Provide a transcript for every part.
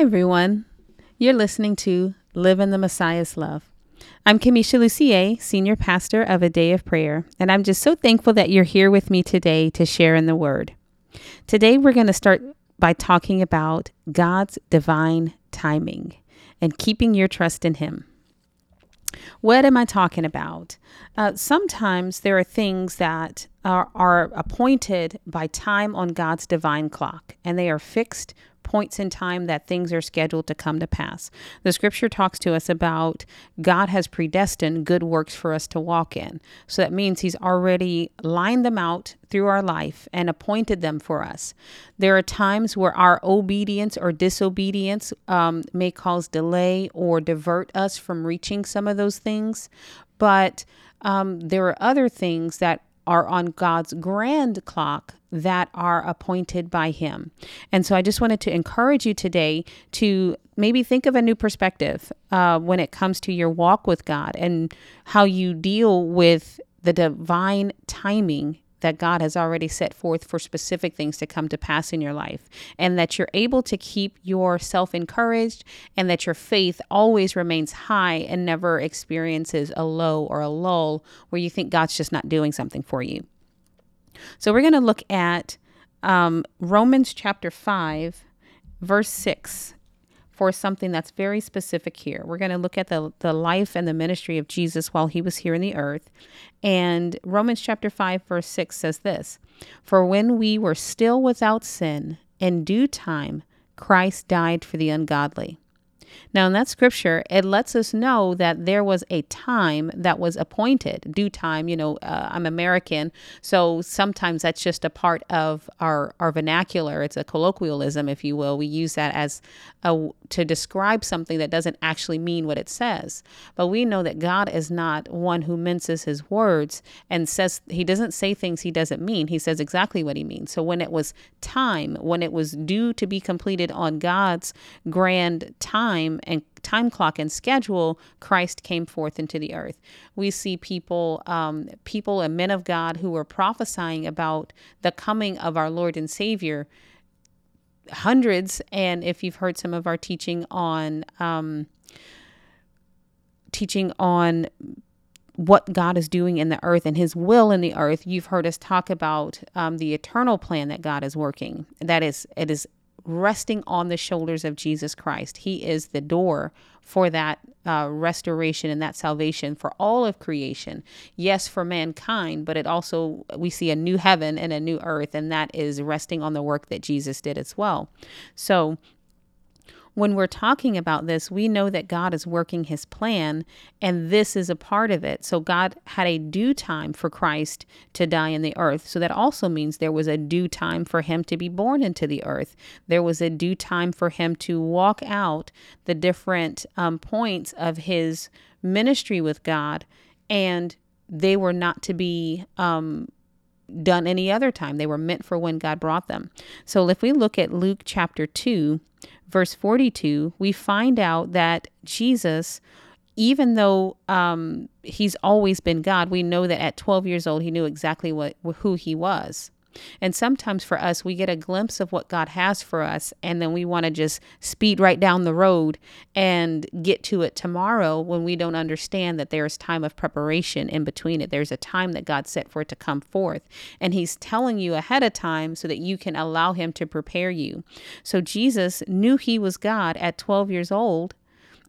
Hi, everyone. You're listening to Live in the Messiah's Love. I'm Kimmesha Lucier, Senior Pastor of A Day of Prayer, and I'm just so thankful that you're here with me today to share in the Word. Today, we're going to start by talking about God's divine timing and keeping your trust in Him. What am I talking about? Uh, sometimes there are things that are, are appointed by time on God's divine clock, and they are fixed points in time that things are scheduled to come to pass. The scripture talks to us about God has predestined good works for us to walk in. So that means He's already lined them out through our life and appointed them for us. There are times where our obedience or disobedience um, may cause delay or divert us from reaching some of those things. But um, there are other things that are on God's grand clock that are appointed by Him. And so I just wanted to encourage you today to maybe think of a new perspective uh, when it comes to your walk with God and how you deal with the divine timing that God has already set forth for specific things to come to pass in your life, and that you're able to keep yourself encouraged, and that your faith always remains high and never experiences a low or a lull where you think God's just not doing something for you. So we're going to look at um, Romans chapter 5, verse 6 for something that's very specific here. We're going to look at the, the life and the ministry of Jesus while he was here in the earth. And Romans chapter 5, verse 6 says this For when we were still without sin, in due time, Christ died for the ungodly. Now, in that scripture, it lets us know that there was a time that was appointed, due time. You know, uh, I'm American, so sometimes that's just a part of our, our vernacular. It's a colloquialism, if you will. We use that as a, to describe something that doesn't actually mean what it says. But we know that God is not one who minces his words and says, he doesn't say things he doesn't mean. He says exactly what he means. So when it was time, when it was due to be completed on God's grand time, and time clock and schedule, Christ came forth into the earth. We see people, um, people and men of God who were prophesying about the coming of our Lord and Savior. Hundreds, and if you've heard some of our teaching on um, teaching on what God is doing in the earth and His will in the earth, you've heard us talk about um, the eternal plan that God is working. That is, it is resting on the shoulders of Jesus Christ. He is the door for that uh, restoration and that salvation for all of creation. Yes, for mankind, but it also, we see a new heaven and a new earth, and that is resting on the work that Jesus did as well. So, when we're talking about this, we know that God is working his plan, and this is a part of it. So, God had a due time for Christ to die in the earth. So, that also means there was a due time for him to be born into the earth. There was a due time for him to walk out the different um, points of his ministry with God, and they were not to be um, done any other time. They were meant for when God brought them. So if we look at Luke chapter 2, verse 42, we find out that Jesus, even though um, he's always been God, we know that at 12 years old, he knew exactly what who he was. And sometimes for us, we get a glimpse of what God has for us, and then we want to just speed right down the road and get to it tomorrow when we don't understand that there is time of preparation in between it. There's a time that God set for it to come forth. And He's telling you ahead of time so that you can allow Him to prepare you. So Jesus knew He was God at 12 years old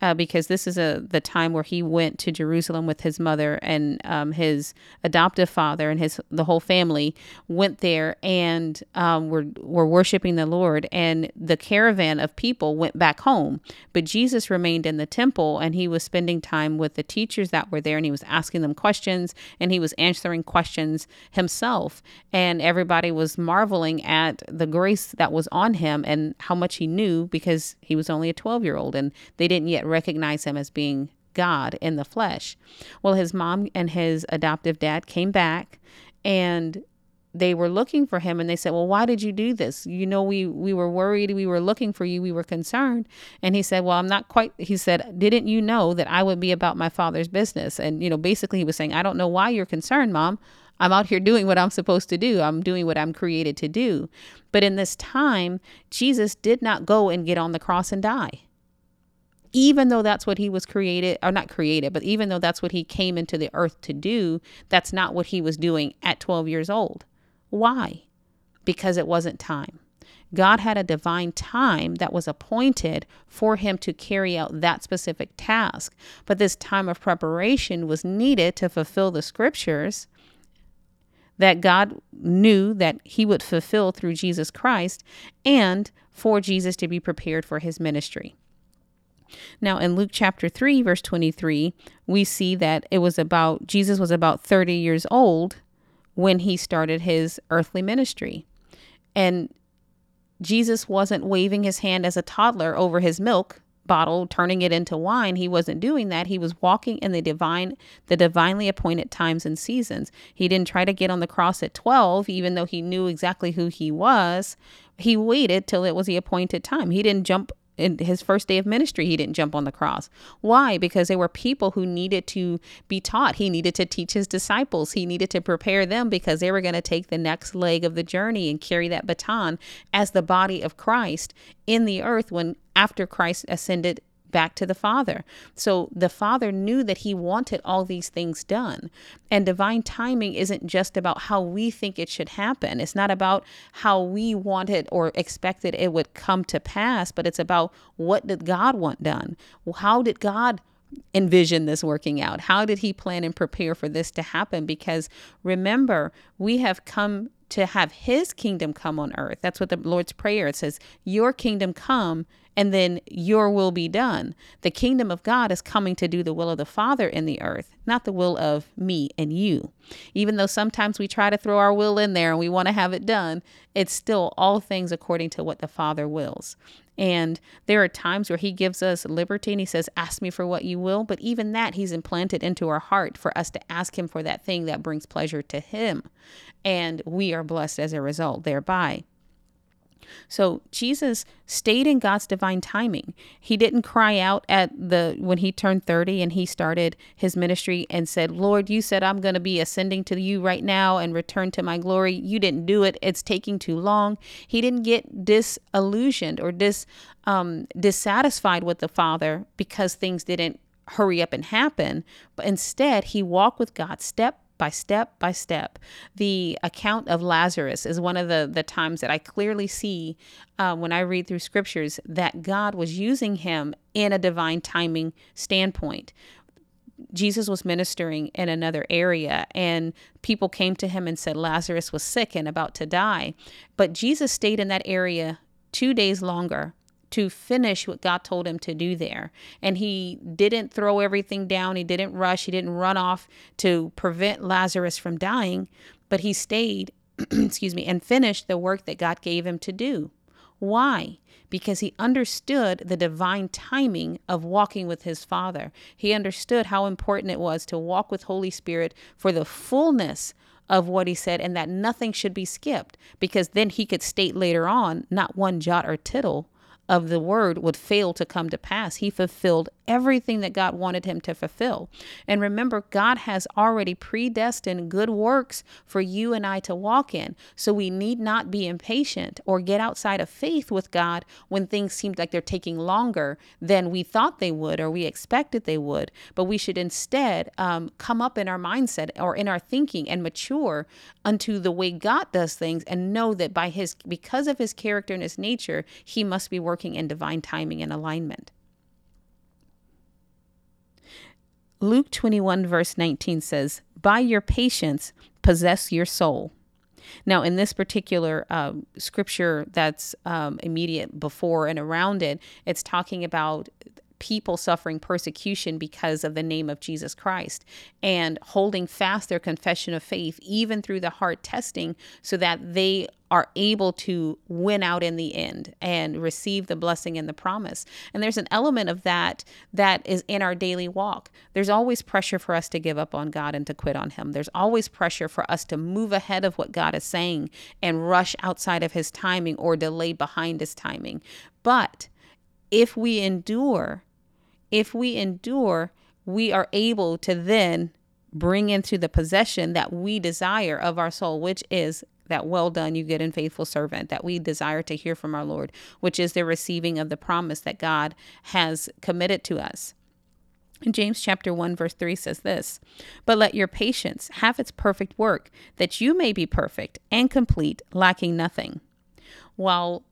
uh, because this is a the time where he went to Jerusalem with his mother and um, his adoptive father and his the whole family went there and um, were were worshiping the Lord. And the caravan of people went back home, but Jesus remained in the temple and he was spending time with the teachers that were there and he was asking them questions and he was answering questions himself. And everybody was marveling at the grace that was on him and how much he knew because he was only a 12 year old and they didn't yet recognize him as being God in the flesh. Well, his mom and his adoptive dad came back and they were looking for him and they said, "Well, why did you do this? You know, we we were worried, we were looking for you, we were concerned." And he said, "Well, I'm not quite." He said, "Didn't you know that I would be about my father's business?" And you know, basically, he was saying, "I don't know why you're concerned, mom. I'm out here doing what I'm supposed to do. I'm doing what I'm created to do. But in this time, Jesus did not go and get on the cross and die. Even though that's what he was created, or not created, but even though that's what he came into the earth to do, that's not what he was doing at 12 years old. Why? Because it wasn't time. God had a divine time that was appointed for him to carry out that specific task. But this time of preparation was needed to fulfill the scriptures that God knew that he would fulfill through Jesus Christ and for Jesus to be prepared for his ministry. Now, in Luke chapter 3, verse 23, we see that it was about Jesus was about 30 years old when he started his earthly ministry. And Jesus wasn't waving his hand as a toddler over his milk bottle turning it into wine. He wasn't doing that. He was walking in the divine the divinely appointed times and seasons. He didn't try to get on the cross at 12 even though he knew exactly who he was. He waited till it was the appointed time. He didn't jump in his first day of ministry, he didn't jump on the cross. Why? Because there were people who needed to be taught. He needed to teach his disciples. He needed to prepare them because they were going to take the next leg of the journey and carry that baton as the body of Christ in the earth when after Christ ascended back to the Father. So the Father knew that He wanted all these things done. And divine timing isn't just about how we think it should happen, it's not about how we wanted or expected it would come to pass, but it's about what did God want done? How did God envision this working out? How did he plan and prepare for this to happen? Because remember, we have come to have his kingdom come on earth. That's what the Lord's Prayer it says, Your kingdom come and then your will be done. The kingdom of God is coming to do the will of the Father in the earth, not the will of me and you. Even though sometimes we try to throw our will in there and we want to have it done, it's still all things according to what the Father wills. And there are times where He gives us liberty and He says, Ask me for what you will. But even that, He's implanted into our heart for us to ask Him for that thing that brings pleasure to Him. And we are blessed as a result thereby. So Jesus stayed in God's divine timing. He didn't cry out at the when he turned 30 and he started his ministry and said, "Lord, you said I'm going to be ascending to you right now and return to my glory. You didn't do it. It's taking too long." He didn't get disillusioned or dis um, dissatisfied with the Father because things didn't hurry up and happen, but instead he walked with God step by step by step. The account of Lazarus is one of the, the times that I clearly see uh, when I read through scriptures that God was using him in a divine timing standpoint. Jesus was ministering in another area, and people came to him and said Lazarus was sick and about to die. But Jesus stayed in that area two days longer to finish what God told him to do there. And he didn't throw everything down, he didn't rush, he didn't run off to prevent Lazarus from dying, but he stayed, excuse me, and finished the work that God gave him to do. Why? Because he understood the divine timing of walking with his Father. He understood how important it was to walk with Holy Spirit for the fullness of what he said and that nothing should be skipped because then he could state later on not one jot or tittle of the word would fail to come to pass. He fulfilled everything that God wanted him to fulfill. And remember, God has already predestined good works for you and I to walk in. So we need not be impatient or get outside of faith with God when things seem like they're taking longer than we thought they would or we expected they would. But we should instead um, come up in our mindset or in our thinking and mature unto the way God does things and know that by his because of his character and his nature, he must be working working in divine timing and alignment. Luke 21, verse 19 says, By your patience, possess your soul. Now, in this particular uh, scripture that's um, immediate before and around it, it's talking about people suffering persecution because of the name of Jesus Christ and holding fast their confession of faith, even through the hard testing, so that they are able to win out in the end and receive the blessing and the promise. And there's an element of that that is in our daily walk. There's always pressure for us to give up on God and to quit on Him. There's always pressure for us to move ahead of what God is saying and rush outside of His timing or delay behind His timing. But if we endure if we endure, we are able to then bring into the possession that we desire of our soul, which is that well done, you good and faithful servant, that we desire to hear from our Lord, which is the receiving of the promise that God has committed to us. James chapter 1 verse 3 says this, "But let your patience have its perfect work, that you may be perfect and complete, lacking nothing." While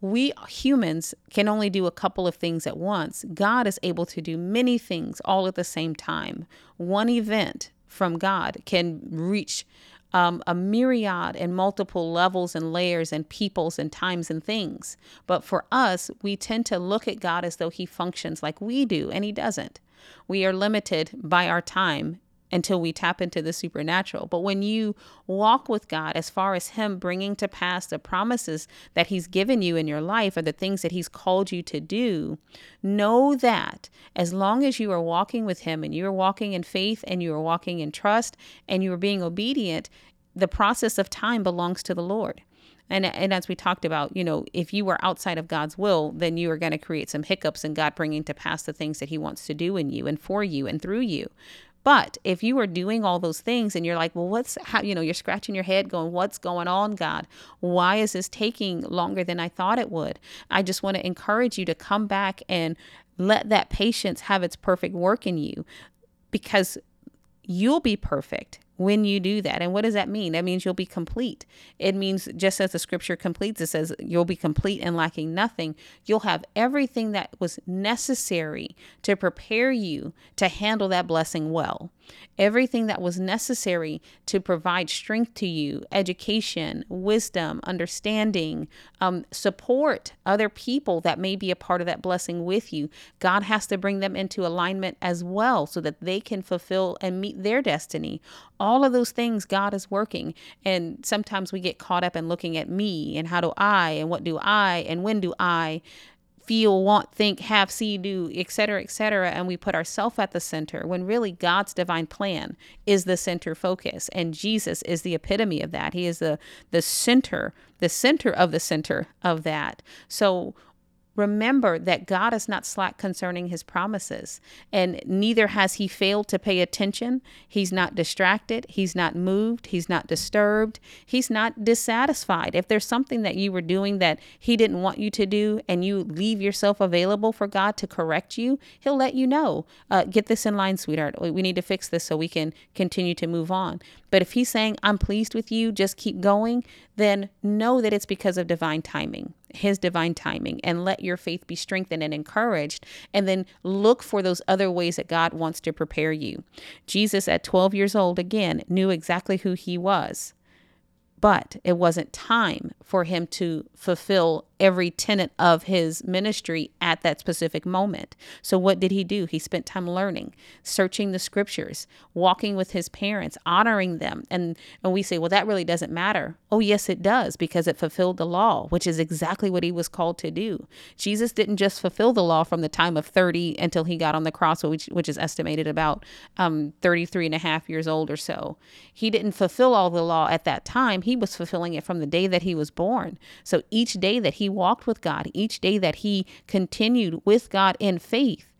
we humans can only do a couple of things at once, God is able to do many things all at the same time. One event from God can reach um, a myriad and multiple levels and layers and peoples and times and things. But for us, we tend to look at God as though He functions like we do, and He doesn't. We are limited by our time until we tap into the supernatural. But when you walk with God, as far as Him bringing to pass the promises that He's given you in your life or the things that He's called you to do, know that as long as you are walking with Him and you are walking in faith and you are walking in trust and you are being obedient, the process of time belongs to the Lord. And, and as we talked about, you know, if you are outside of God's will, then you are going to create some hiccups in God bringing to pass the things that He wants to do in you and for you and through you. But if you are doing all those things and you're like, well, what's how, you know, you're scratching your head going, what's going on, God? Why is this taking longer than I thought it would? I just want to encourage you to come back and let that patience have its perfect work in you because you'll be perfect when you do that. And what does that mean? That means you'll be complete. It means, just as the scripture completes, it says you'll be complete and lacking nothing. You'll have everything that was necessary to prepare you to handle that blessing well everything that was necessary to provide strength to you education, wisdom, understanding, um, support other people that may be a part of that blessing with you. God has to bring them into alignment as well so that they can fulfill and meet their destiny. All of those things God is working. And sometimes we get caught up in looking at me and how do I and what do I and when do I feel, want, think, have, see, do, etc., etc., and we put ourselves at the center when really God's divine plan is the center focus, and Jesus is the epitome of that. He is the the center, the center of the center of that. So Remember that God is not slack concerning his promises, and neither has he failed to pay attention. He's not distracted. He's not moved. He's not disturbed. He's not dissatisfied. If there's something that you were doing that he didn't want you to do, and you leave yourself available for God to correct you, he'll let you know. Uh, get this in line, sweetheart. We need to fix this so we can continue to move on. But if he's saying, I'm pleased with you, just keep going, then know that it's because of divine timing, his divine timing, and let your faith be strengthened and encouraged. And then look for those other ways that God wants to prepare you. Jesus, at 12 years old, again, knew exactly who he was but it wasn't time for him to fulfill every tenet of his ministry at that specific moment. So, what did he do? He spent time learning, searching the scriptures, walking with his parents, honoring them. And, and we say, well, that really doesn't matter. Oh, yes, it does, because it fulfilled the law, which is exactly what he was called to do. Jesus didn't just fulfill the law from the time of 30 until he got on the cross, which, which is estimated about um, 33 and a half years old or so. He didn't fulfill all the law at that time. He was fulfilling it from the day that he was born. So, each day that he walked with God, each day that he continued with God in faith,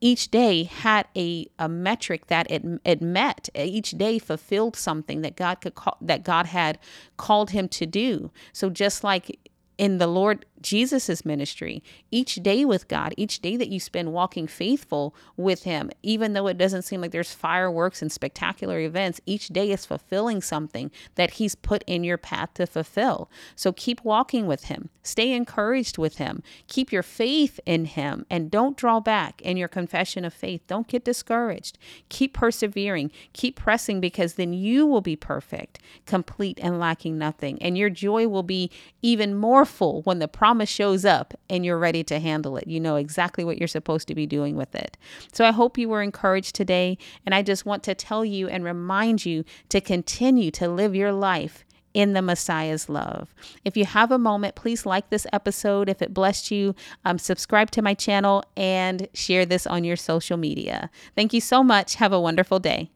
each day had a, a metric that it, it met. Each day fulfilled something that God could call, that God had called him to do. So just like in the Lord Jesus's ministry, each day with God, each day that you spend walking faithful with Him, even though it doesn't seem like there's fireworks and spectacular events, each day is fulfilling something that He's put in your path to fulfill. So keep walking with Him, stay encouraged with Him, keep your faith in Him, and don't draw back in your confession of faith. Don't get discouraged. Keep persevering, keep pressing, because then you will be perfect, complete, and lacking nothing. And your joy will be even more full when the promise promise shows up and you're ready to handle it. You know exactly what you're supposed to be doing with it. So I hope you were encouraged today. And I just want to tell you and remind you to continue to live your life in the Messiah's love. If you have a moment, please like this episode. If it blessed you, um, subscribe to my channel and share this on your social media. Thank you so much. Have a wonderful day.